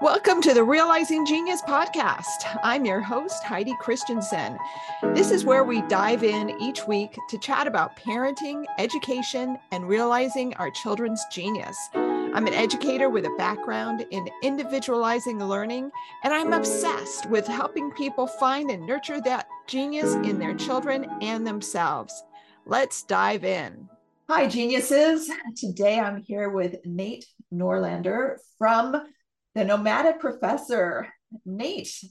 Welcome to the Realizing Genius podcast. I'm your host, Heidi Christensen. This is where we dive in each week to chat about parenting, education, and realizing our children's genius. I'm an educator with a background in individualizing learning, and I'm obsessed with helping people find and nurture that genius in their children and themselves. Let's dive in. Hi, geniuses. Today I'm here with Nate Noorlander from the nomadic professor. Nate,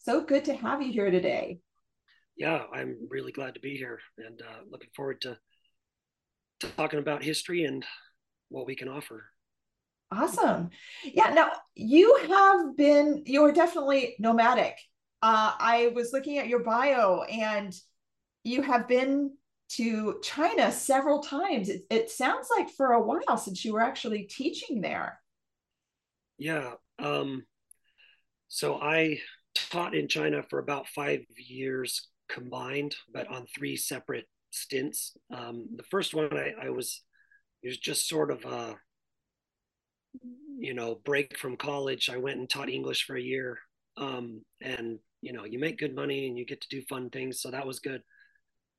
so good to have you here today. Yeah, I'm really glad to be here and uh, looking forward to, to talking about history and what we can offer. Awesome. Yeah. Now you have been, you are definitely nomadic. Uh, I was looking at your bio and you have been to China several times. It, it sounds like for a while since you were actually teaching there. Yeah. Um, so I taught in China for about five years combined, but on three separate stints. Um, the first one I, I was, it was just sort of a, you know, break from college. I went and taught English for a year. Um, and, you know, you make good money and you get to do fun things. So that was good.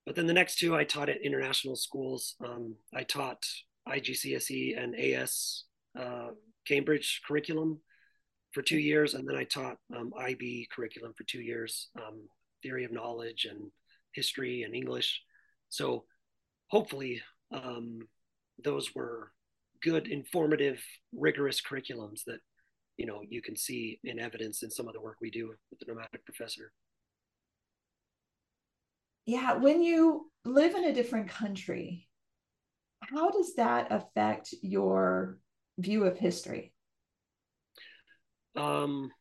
But then the next two, I taught at international schools. Um, I taught IGCSE and AS uh, Cambridge curriculum for two years, and then I taught um, IB curriculum for two years, um, theory of knowledge and history and English. So hopefully, um, those were good, informative, rigorous curriculums that you know you can see in evidence in some of the work we do with the nomadic professor. Yeah, when you live in a different country, how does that affect your view of history? Um,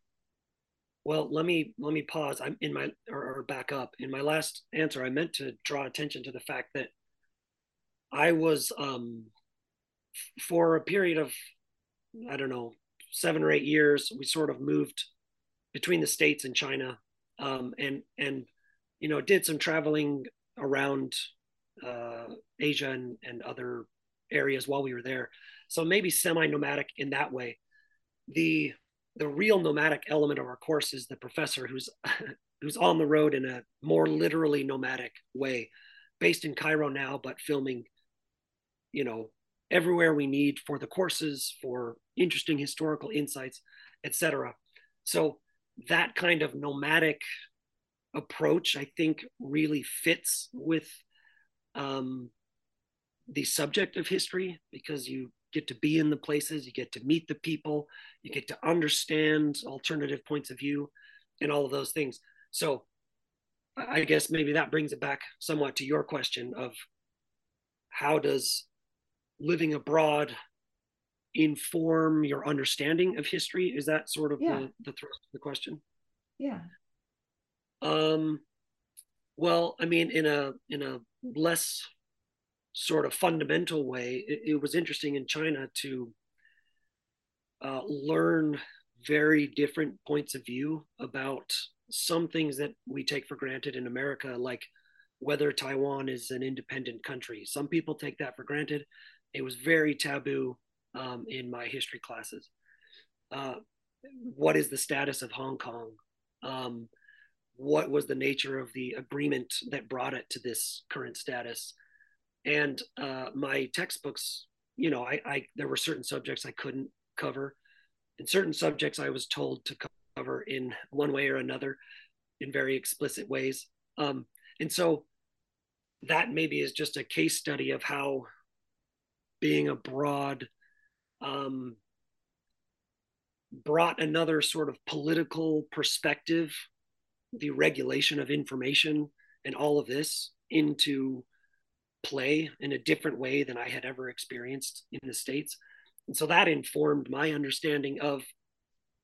well, let me let me pause. I'm in my or, or back up. In my last answer, I meant to draw attention to the fact that I was um, for a period of I don't know seven or eight years. We sort of moved between the states and China, um, and and you know did some traveling around uh, Asia and, and other areas while we were there. So maybe semi-nomadic in that way. The the real nomadic element of our course is the professor who's who's on the road in a more literally nomadic way, based in Cairo now, but filming, you know, everywhere we need for the courses, for interesting historical insights, etc. So that kind of nomadic approach, I think, really fits with um, the subject of history because you get to be in the places, you get to meet the people, you get to understand alternative points of view, and all of those things. So I guess maybe that brings it back somewhat to your question of how does living abroad inform your understanding of history? Is that sort of yeah. the, the thrust of the question? Yeah. Um, well, I mean, in a in a less sort of fundamental way, it, it was interesting in China to uh, learn very different points of view about some things that we take for granted in America, like whether Taiwan is an independent country. Some people take that for granted. It was very taboo um, in my history classes. Uh, what is the status of Hong Kong? Um, what was the nature of the agreement that brought it to this current status? And uh, my textbooks, you know, I, I there were certain subjects I couldn't cover, and certain subjects I was told to cover in one way or another, in very explicit ways. Um, and so that maybe is just a case study of how being abroad um, brought another sort of political perspective, the regulation of information, and all of this into play in a different way than I had ever experienced in the States. And so that informed my understanding of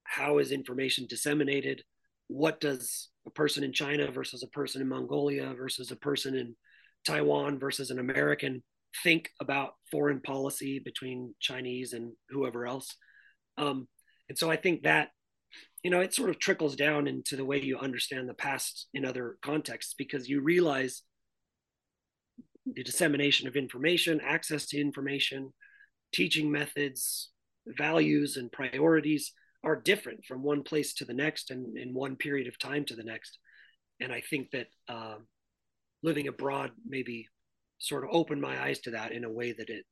how is information disseminated? What does a person in China versus a person in Mongolia versus a person in Taiwan versus an American think about foreign policy between Chinese and whoever else? Um, and so I think that, you know, it sort of trickles down into the way you understand the past in other contexts because you realize the dissemination of information, access to information, teaching methods, values, and priorities are different from one place to the next and in one period of time to the next. And I think that uh, living abroad maybe sort of opened my eyes to that in a way that it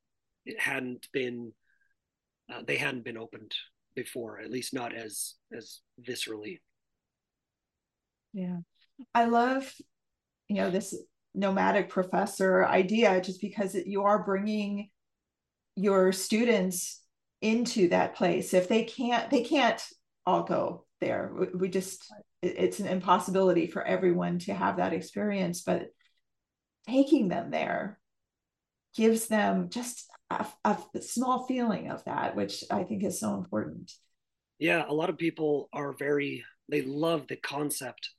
it hadn't been uh, they hadn't been opened before, at least not as as viscerally. Yeah, I love you know this nomadic professor idea just because you are bringing your students into that place. If they can't they can't all go there. We just it's an impossibility for everyone to have that experience but taking them there gives them just a, a, small feeling of that which i think is so important. Yeah a lot of people are very they love the concept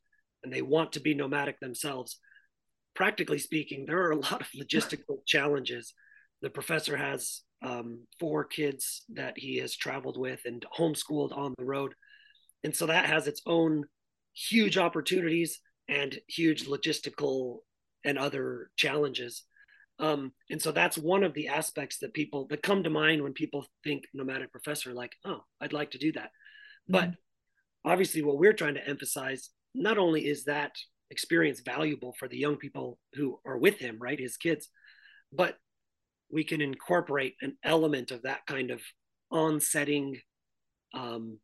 and they want to be nomadic themselves practically speaking there are a lot of logistical challenges the professor has um, four kids that he has traveled with and homeschooled on the road. And so that has its own huge opportunities and huge logistical and other challenges. Um, and so that's one of the aspects that people that come to mind when people think nomadic professor, like, oh, I'd like to do that. Mm-hmm. But obviously, what we're trying to emphasize not only is that experience valuable for the young people who are with him, right, his kids, but we can incorporate an element of that kind of on-setting um,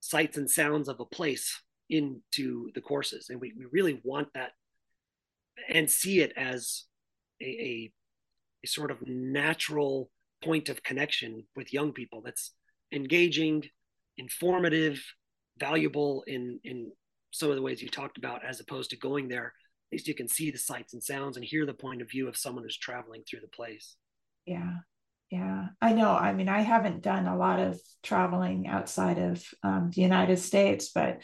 sights and sounds of a place into the courses. And we, we really want that and see it as a, a, a sort of natural point of connection with young people that's engaging informative valuable in in some of the ways you talked about as opposed to going there at least you can see the sights and sounds and hear the point of view of someone who's traveling through the place. Yeah yeah. I know i mean i haven't done a lot of traveling outside of um, the united states but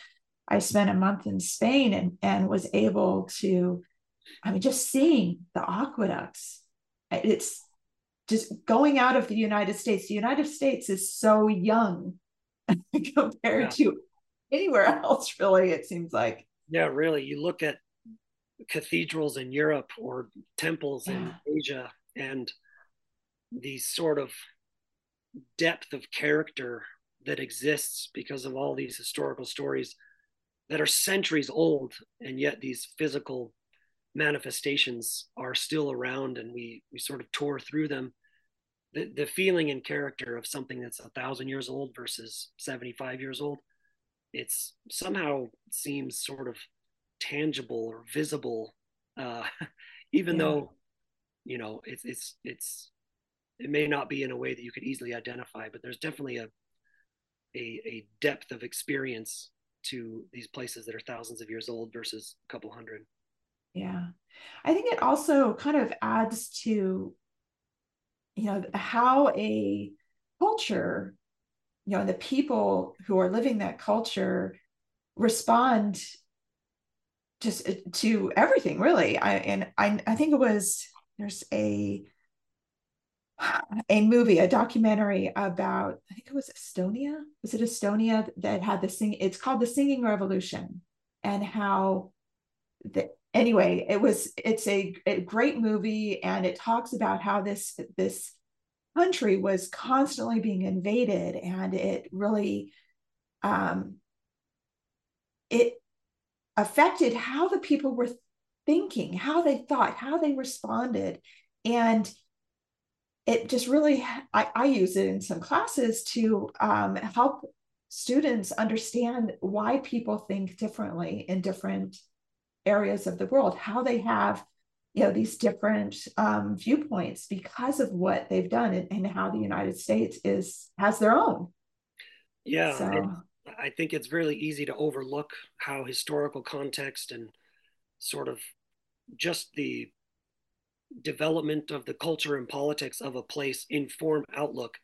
i spent a month in spain and, and was able to i mean just seeing the aqueducts it's just going out of the united states. The united states is so young compared yeah. to anywhere else really it seems like yeah really you look at cathedrals in europe or temples yeah. in asia and the sort of depth of character that exists because of all these historical stories that are centuries old and yet these physical manifestations are still around and we we sort of tore through them the, the feeling and character of something that's a thousand years old versus 75 years old it's somehow seems sort of tangible or visible uh, even yeah. though you know it's it's it's it may not be in a way that you could easily identify, but there's definitely a a, a depth of experience to these places that are thousands of years old versus a couple hundred. Yeah. I think it also kind of adds to, you know, how a culture, you know, the people who are living that culture respond just uh, to everything really. I and I I think it was there's a a movie, a documentary about, I think it was Estonia. Was it Estonia that had the sing? It's called The Singing Revolution, and how the anyway, it was. It's a, a great movie, and it talks about how this this country was constantly being invaded, and it really, um, it affected how the people were thinking, how they thought, how they responded, and it just really I, I use it in some classes to um, help students understand why people think differently in different areas of the world how they have you know these different um, viewpoints because of what they've done and, and, how the united states is has their own yeah so. i think it's really easy to overlook how historical context and sort of just the development of the culture and politics of a place inform outlook.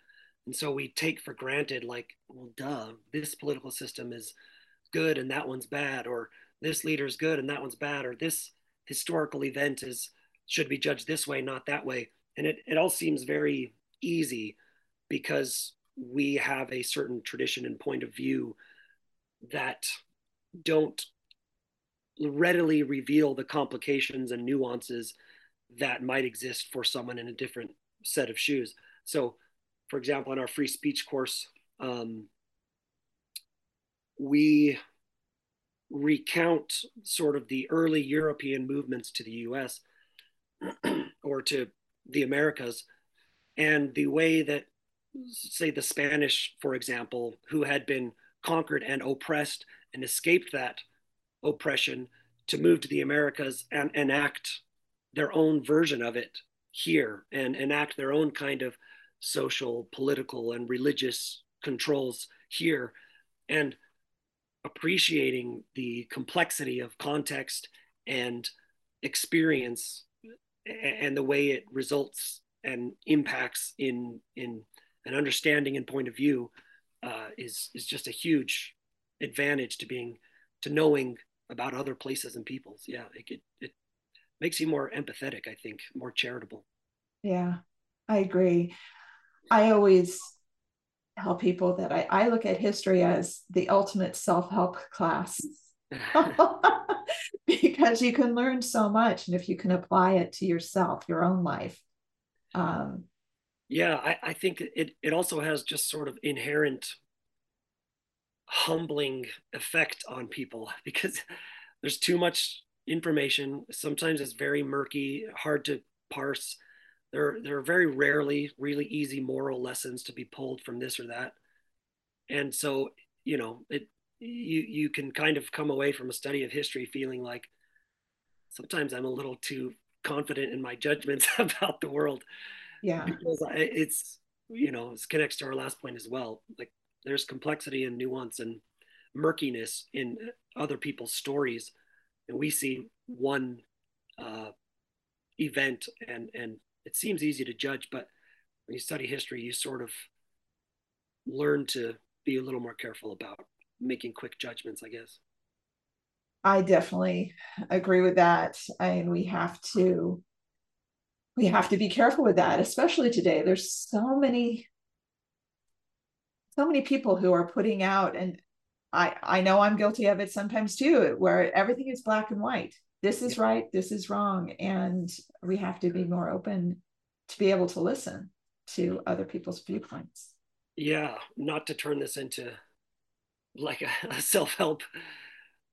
And so we take for granted, like, well, duh, this political system is good and that one's bad, or this leader is good and that one's bad, or this historical event is should be judged this way, not that way. And it, it all seems very easy because we have a certain tradition and point of view that don't readily reveal the complications and nuances that might exist for someone in a different set of shoes. So, for example, in our free speech course, um, we recount sort of the early European movements to the US or to the Americas and the way that, say, the Spanish, for example, who had been conquered and oppressed and escaped that oppression to move to the Americas and enact their own version of it here and enact their own kind of social, political, and religious controls here. And appreciating the complexity of context and experience and the way it results and impacts in in an understanding and point of view uh, is is just a huge advantage to being to knowing about other places and peoples. Yeah, it, it, it makes you more empathetic. I think more charitable. Yeah, I agree. I always tell people that I, I look at history as the ultimate self-help class. Because you can learn so much and if you can apply it to yourself your own life um, yeah I, I think it, it also has just sort of inherent humbling effect on people because there's too much information. Sometimes it's very murky hard to parse there there are very rarely really easy moral lessons to be pulled from this or that. And so you know it you you can kind of come away from a study of history feeling like sometimes i'm a little too confident in my judgments about the world. Yeah. Because I, it's you know it connects to our last point as well. Like there's complexity and nuance and murkiness in other people's stories. And we see one uh, event and and it seems easy to judge, but when you study history, you sort of learn to be a little more careful about making quick judgments, I guess. I definitely agree with that. And we have to we have to be careful with that, especially today. There's so many so many people who are putting out and I I know I'm guilty of it sometimes too, where everything is black and white this is right, this is wrong. And we have to be more open to be able to listen to other people's viewpoints. Yeah, not to turn this into like a, a self-help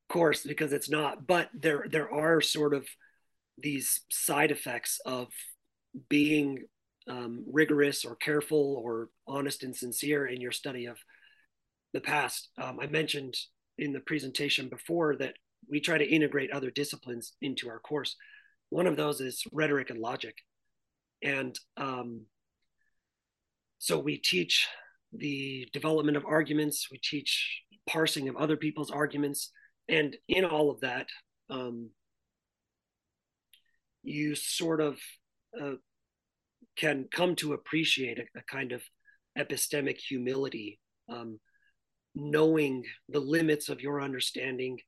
course because it's not, but there there are sort of these side effects of being um, rigorous or careful or honest and sincere in your study of the past. Um, I mentioned in the presentation before that we try to integrate other disciplines into our course. One of those is rhetoric and logic. And um, so we teach the development of arguments, we teach parsing of other people's arguments. And in all of that, um, you sort of uh, can come to appreciate a, a kind of epistemic humility, um, knowing the limits of your understanding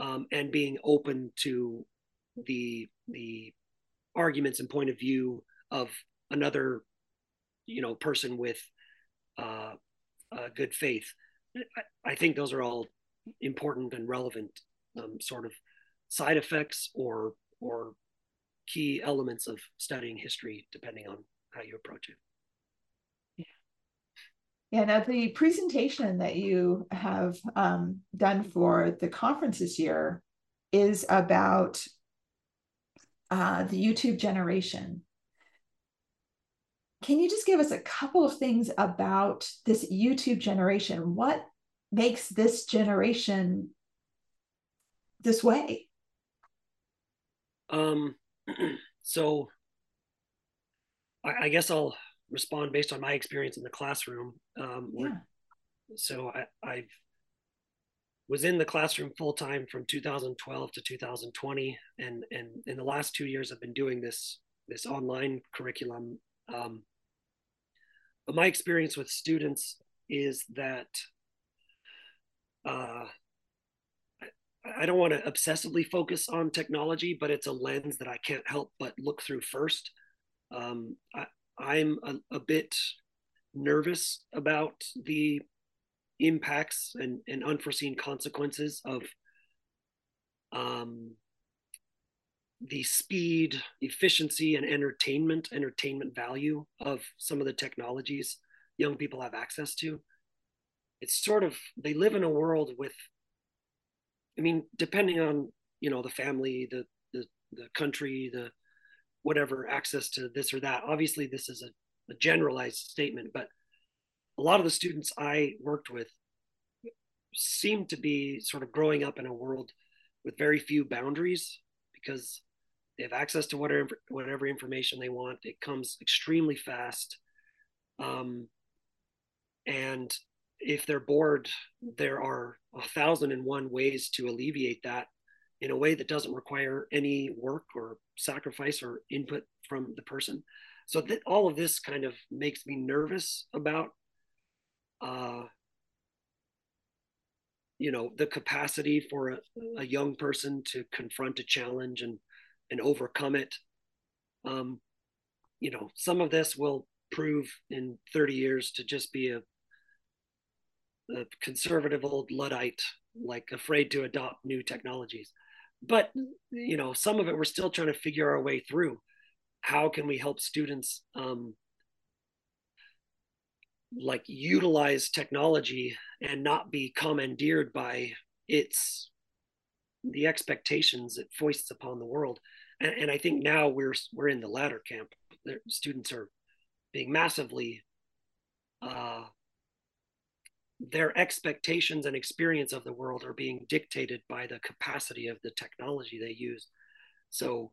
um, and being open to the the arguments and point of view of another you know person with uh, uh, good faith. I, I, think those are all important and relevant um, sort of side effects or or key elements of studying history depending on how you approach it yeah, now the presentation that you have um, done for the conference this year is about uh, the YouTube generation. Can you just give us a couple of things about this YouTube generation? What makes this generation this way? Um, so I, I guess I'll respond based on my experience in the classroom. Um, yeah. So I, I was in the classroom full time from 2012 to 2020, and and in the last two years, I've been doing this this online curriculum. Um, but my experience with students is that uh, I don't want to obsessively focus on technology, but it's a lens that I can't help but look through first. Um, I, I'm a, a bit nervous about the impacts and, and unforeseen consequences of um, the speed, efficiency, and entertainment, entertainment value of some of the technologies young people have access to. it's sort of they live in a world with i mean depending on you know the family the the, the country the whatever access to this or that. Obviously this is a, a generalized statement but a lot of the students i worked with seem to be sort of growing up in a world with very few boundaries because they have access to whatever whatever information they want. It comes extremely fast. Um, and if they're bored, there are a thousand and one ways to alleviate that in a way that doesn't require any work or sacrifice or input from the person. So that all of this kind of makes me nervous about, uh, you know, the capacity for a, a, young person to confront a challenge and and overcome it. Um, you know, some of this will prove in 30 years to just be a a conservative old luddite like afraid to adopt new technologies but you know some of it we're still trying to figure our way through. How can we help students um, like utilize technology and not be commandeered by its the expectations it foists upon the world? And, and i think now we're we're in the latter camp. The students are being massively uh, their expectations and experience of the world are being dictated by the capacity of the technology they use. So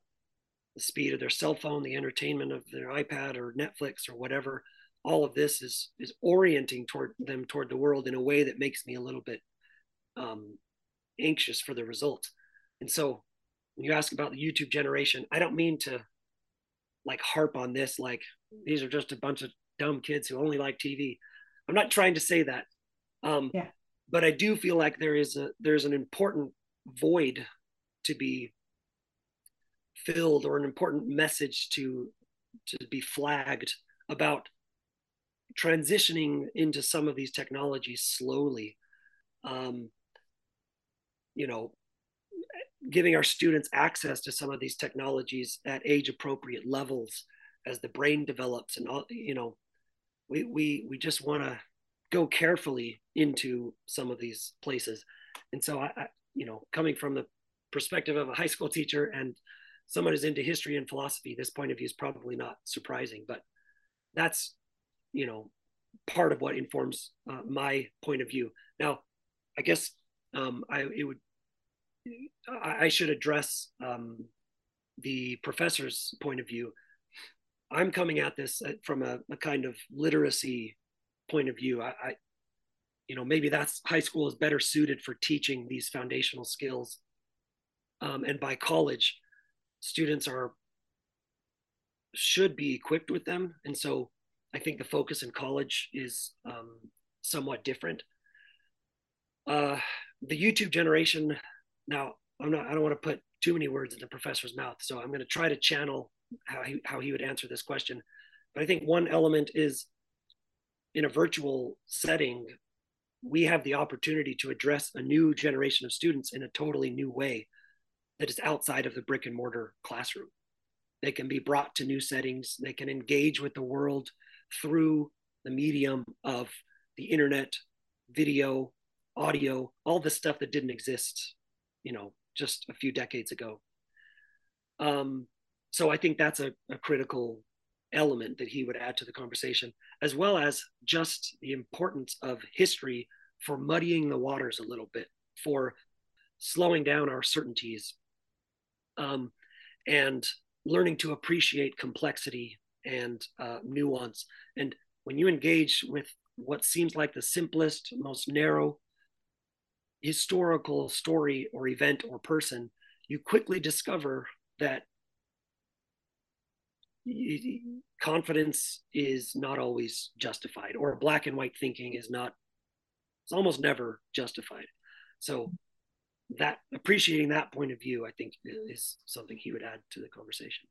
the speed of their cell phone, the entertainment of their iPad or Netflix or whatever, all of this is is orienting toward them toward the world in a way that makes me a little bit um, anxious for the results. And so when you ask about the YouTube generation, I don't mean to like harp on this like these are just a bunch of dumb kids who only like TV. I'm not trying to say that. Um, yeah. But I do feel like there is a there's an important void to be filled or an important message to to be flagged about transitioning into some of these technologies slowly um, you know giving our students access to some of these technologies at age appropriate levels as the brain develops and all you know we we we just want to go carefully into some of these places. And so I, I, you know, coming from the perspective of a high school teacher and someone who's into history and philosophy, this point of view is probably not surprising, but that's, you know, part of what informs uh, my point of view. Now, I guess um, I it would I, I should address um, the professor's point of view. I'm coming at this uh, from a, a kind of literacy point of view. I, I, you know, maybe that's high school is better suited for teaching these foundational skills. Um, and by college, students are should be equipped with them. And so I think the focus in college is um, somewhat different. Uh, the YouTube generation. Now, I'm not. I don't want to put too many words in the professor's mouth, so I'm going to try to channel how he how he would answer this question. But I think one element is in a virtual setting, we have the opportunity to address a new generation of students in a totally new way that is outside of the brick and mortar classroom. They can be brought to new settings, they can engage with the world through the medium of the internet, video, audio, all the stuff that didn't exist, you know, just a few decades ago. Um, so I think that's a, a critical element that he would add to the conversation, as well as just the importance of history for muddying the waters a little bit, for slowing down our certainties, um, and learning to appreciate complexity and uh, nuance. And when you engage with what seems like the simplest, most narrow historical story or event or person, you quickly discover that confidence is not always justified or black and white thinking is not it's almost never justified. So that appreciating that point of view i think is something he would add to the conversation.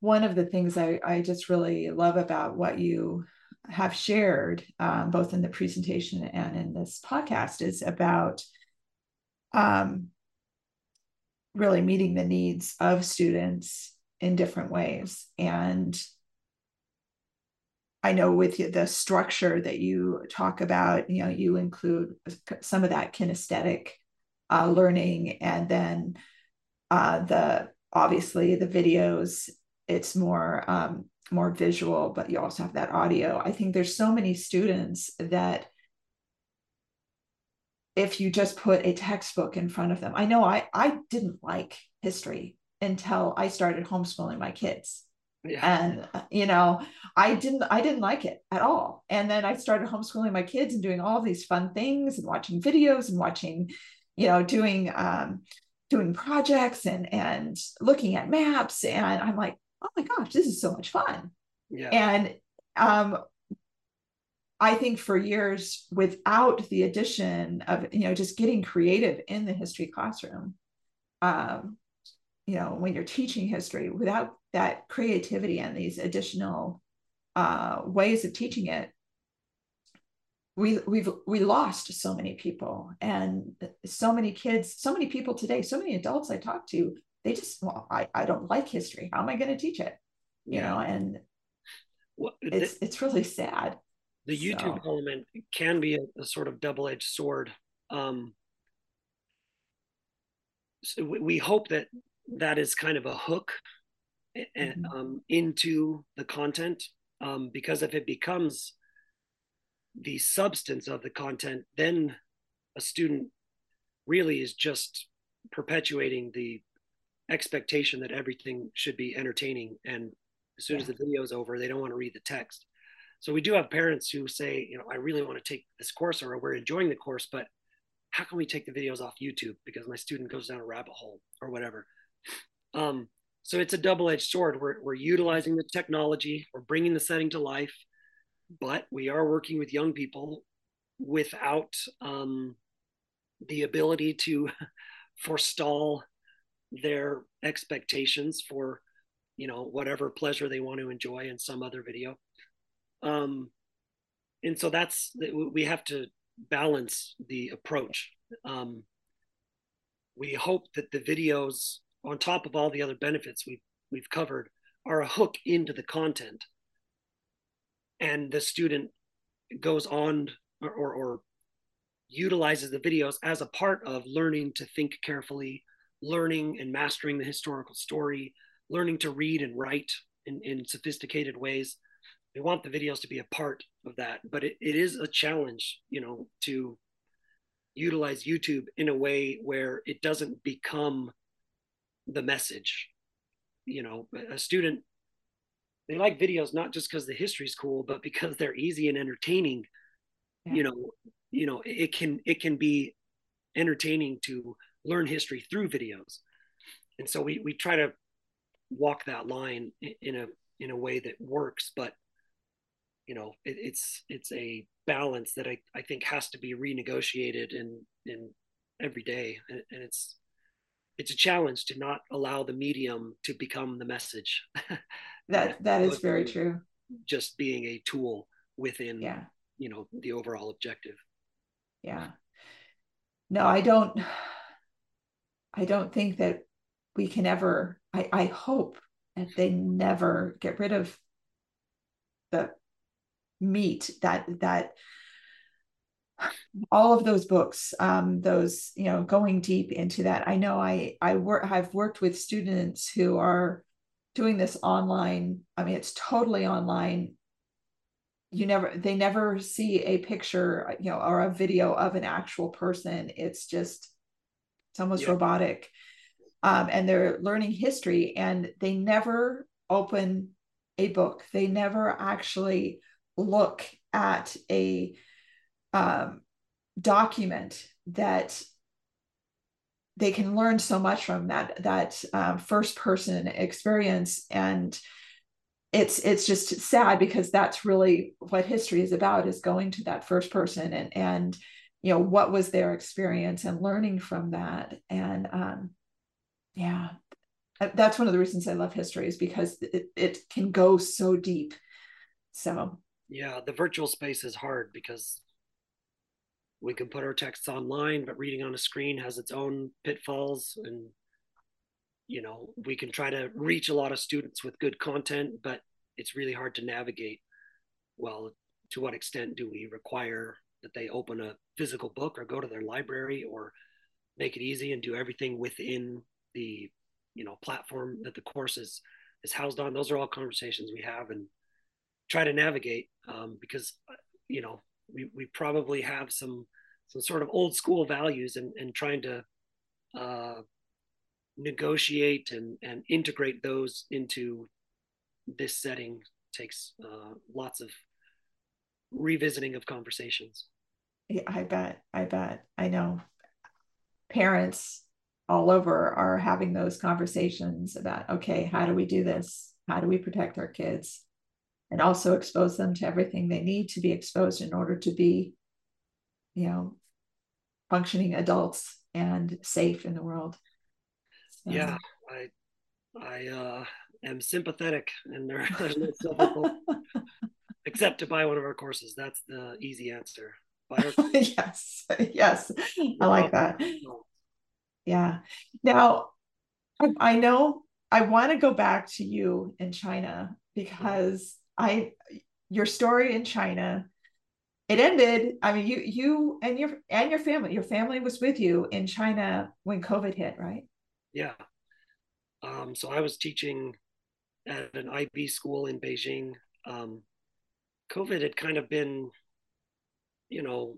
One of the things i, I just really love about what you have shared um, both in the presentation and in this podcast is about um, really meeting the needs of students in different ways and I know with the structure that you talk about, you know, you include some of that kinesthetic uh, learning, and then uh, the obviously the videos. It's more um, more visual, but you also have that audio. I think there's so many students that if you just put a textbook in front of them, I know I I didn't like history until I started homeschooling my kids. Yeah. and you know i didn't i didn't like it at all. And then i started homeschooling my kids and doing all these fun things and watching videos and watching you know doing um doing projects and and looking at maps. And i'm like oh my gosh this is so much fun. Yeah. and um I think for years, without the addition of you know just getting creative in the history classroom, um, you know when you're teaching history, without that creativity and these additional uh, ways of teaching it we we've we lost so many people. And so many kids so many people today so many adults i talk to they just well i, I don't like history. How am i going to teach it? You yeah. know and well, it's the, it's really sad the youtube so. element can be a, a sort of double-edged sword um so we, we hope that that is kind of a hook mm-hmm. um, into the content um, because if it becomes the substance of the content then a student really is just perpetuating the expectation that everything should be entertaining and as soon yeah. as the video is over they don't want to read the text so we do have parents who say you know i really want to take this course or we're enjoying the course but how can we take the videos off youtube because my student goes down a rabbit hole or whatever um, so it's a double-edged sword. We're, we're utilizing the technology, we're bringing the setting to life, but we are working with young people without um, the ability to forestall their expectations for you know whatever pleasure they want to enjoy in some other video um, and so that's we have to balance the approach. Um, we hope that the videos on top of all the other benefits we've we've covered are a hook into the content. And the student goes on or, or, or, utilizes the videos as a part of learning to think carefully learning and mastering the historical story learning to read and write in, in sophisticated ways we want the videos to be a part of that but it, it is a challenge you know to utilize youtube in a way where it doesn't become the message. You know a student they like videos not just because the history is cool but because they're easy and entertaining. Yeah. you know you know it can it can be entertaining to learn history through videos. And so we we try to walk that line in a in a way that works but you know it, it's it's a balance that I, I think has to be renegotiated in in every day and, and it's it's a challenge to not allow the medium to become the message. that that is very true. Just being a tool within yeah. you know the overall objective. Yeah. No, I don't I don't think that we can ever I, I hope that they never get rid of the meat that that all of those books um, those you know going deep into that. I know i i work i've worked with students who are doing this online. I mean it's totally online. You never they never see a picture you know or a video of an actual person. It's just it's almost yeah. robotic. Um, and they're learning history and they never open a book. They never actually look at a um, document that they can learn so much from that that um, first person experience. And it's it's just sad because that's really what history is about is going to that first person and and you know what was their experience and learning from that. And um yeah that's one of the reasons i love history is because it, it can go so deep. So yeah the virtual space is hard because we can put our texts online, but reading on a screen has its own pitfalls. And, you know, we can try to reach a lot of students with good content, but it's really hard to navigate. well, to what extent do we require that they open a physical book or go to their library or make it easy and do everything within the you know platform that the course is is housed on those are all conversations we have and try to navigate um, because you know we, we probably have some some sort of old school values and, and trying to uh, negotiate and, and integrate those into this setting takes uh, lots of revisiting of conversations. I bet. I bet. I know parents all over are having those conversations about okay, how do we do this? How do we protect our kids? And also expose them to everything they need to be exposed in order to be, you know, functioning adults and safe in the world. So. Yeah, I I uh, am sympathetic, and there, there's no silver except to buy one of our courses. That's the easy answer. yes, yes, I like that. Yeah. Now, I know I want to go back to you in China because I your story in China it ended i mean you you and your and your family your family was with you in china when covid hit right? Yeah. Um, so i was teaching at an ib school in beijing. Um, covid had kind of been you know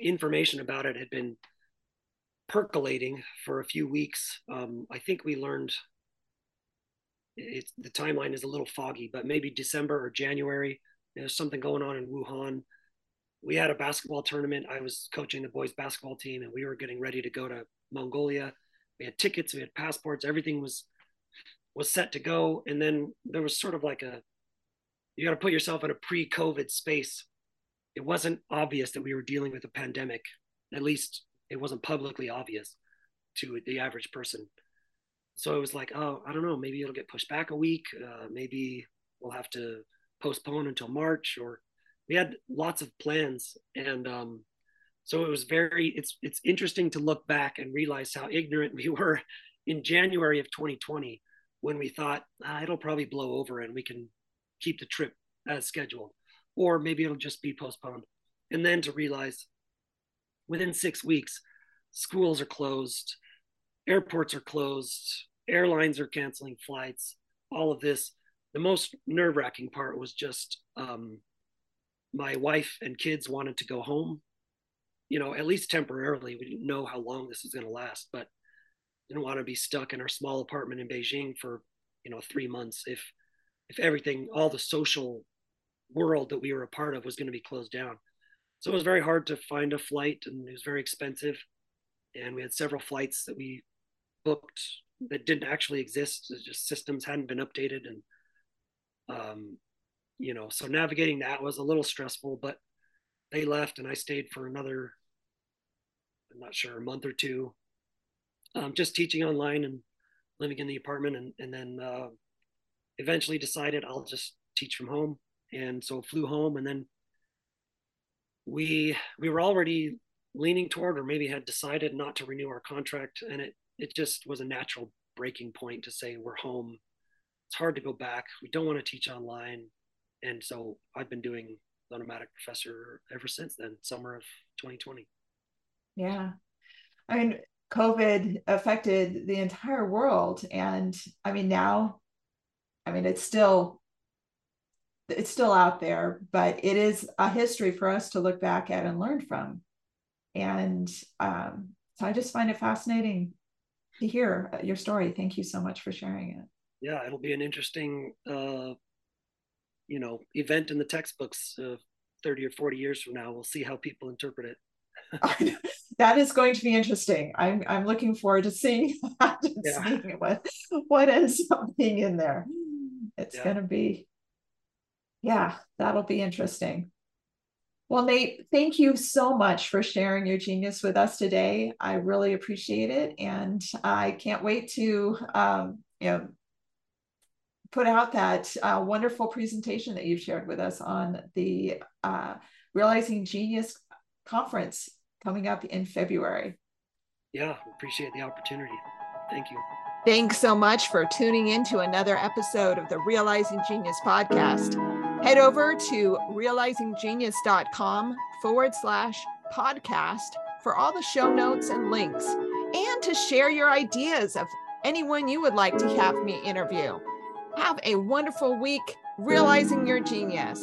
information about it had been percolating for a few weeks. Um, i think we learned it's the timeline is a little foggy but maybe december or january there's something going on in wuhan we had a basketball tournament. I was coaching the boys basketball team, and we were getting ready to go to Mongolia. We had tickets, we had passports, everything was was set to go. And then there was sort of like a you got to put yourself in a pre-COVID space. It wasn't obvious that we were dealing with a pandemic. At least it wasn't publicly obvious to the average person. So it was like, oh, I don't know, maybe it'll get pushed back a week. Uh, maybe we'll have to postpone until March or we had lots of plans and um, so it was very it's it's interesting to look back and realize how ignorant we were in january of 2020 when we thought ah, it'll probably blow over and we can keep the trip as scheduled or maybe it'll just be postponed and then to realize within six weeks schools are closed airports are closed airlines are canceling flights all of this the most nerve-wracking part was just um, my wife and kids wanted to go home, you know, at least temporarily. We didn't know how long this was going to last, but didn't want to be stuck in our small apartment in Beijing for, you know, three months if if everything, all the social world that we were a part of was going to be closed down. So it was very hard to find a flight and it was very expensive. And we had several flights that we booked that didn't actually exist. just systems hadn't been updated. And um, you know, so navigating that was a little stressful, but they left and I stayed for another, I'm not sure, a month or two, um, just teaching online and living in the apartment. And, and then uh, eventually decided I'll just teach from home. And so flew home and then we, we were already leaning toward, or maybe had decided not to renew our contract. And it, it just was a natural breaking point to say, we're home. It's hard to go back. We don't want to teach online and so I've been doing the nomadic professor ever since then, summer of 2020. Yeah. I mean, COVID affected the entire world. And I mean, now, I mean, it's still it's still out there, but it is a history for us to look back at and learn from. And um, so I just find it fascinating to hear your story. Thank you so much for sharing it. Yeah, it'll be an interesting uh, you know event in the textbooks uh, 30 or 40 years from now we'll see how people interpret it that is going to be interesting i'm i'm looking forward to seeing that yeah. seeing what what ends up being in there it's yeah. going to be yeah that'll be interesting well nate thank you so much for sharing your genius with us today i really appreciate it and i can't wait to um, you know put out that uh, wonderful presentation that you've shared with us on the uh, Realizing Genius conference coming up in February. Yeah, appreciate the opportunity. Thank you. Thanks so much for tuning in to another episode of the Realizing Genius podcast. Head over to realizinggenius.com forward slash podcast for all the show notes and links, and to share your ideas of anyone you would like to have me interview. Have a wonderful week realizing your genius.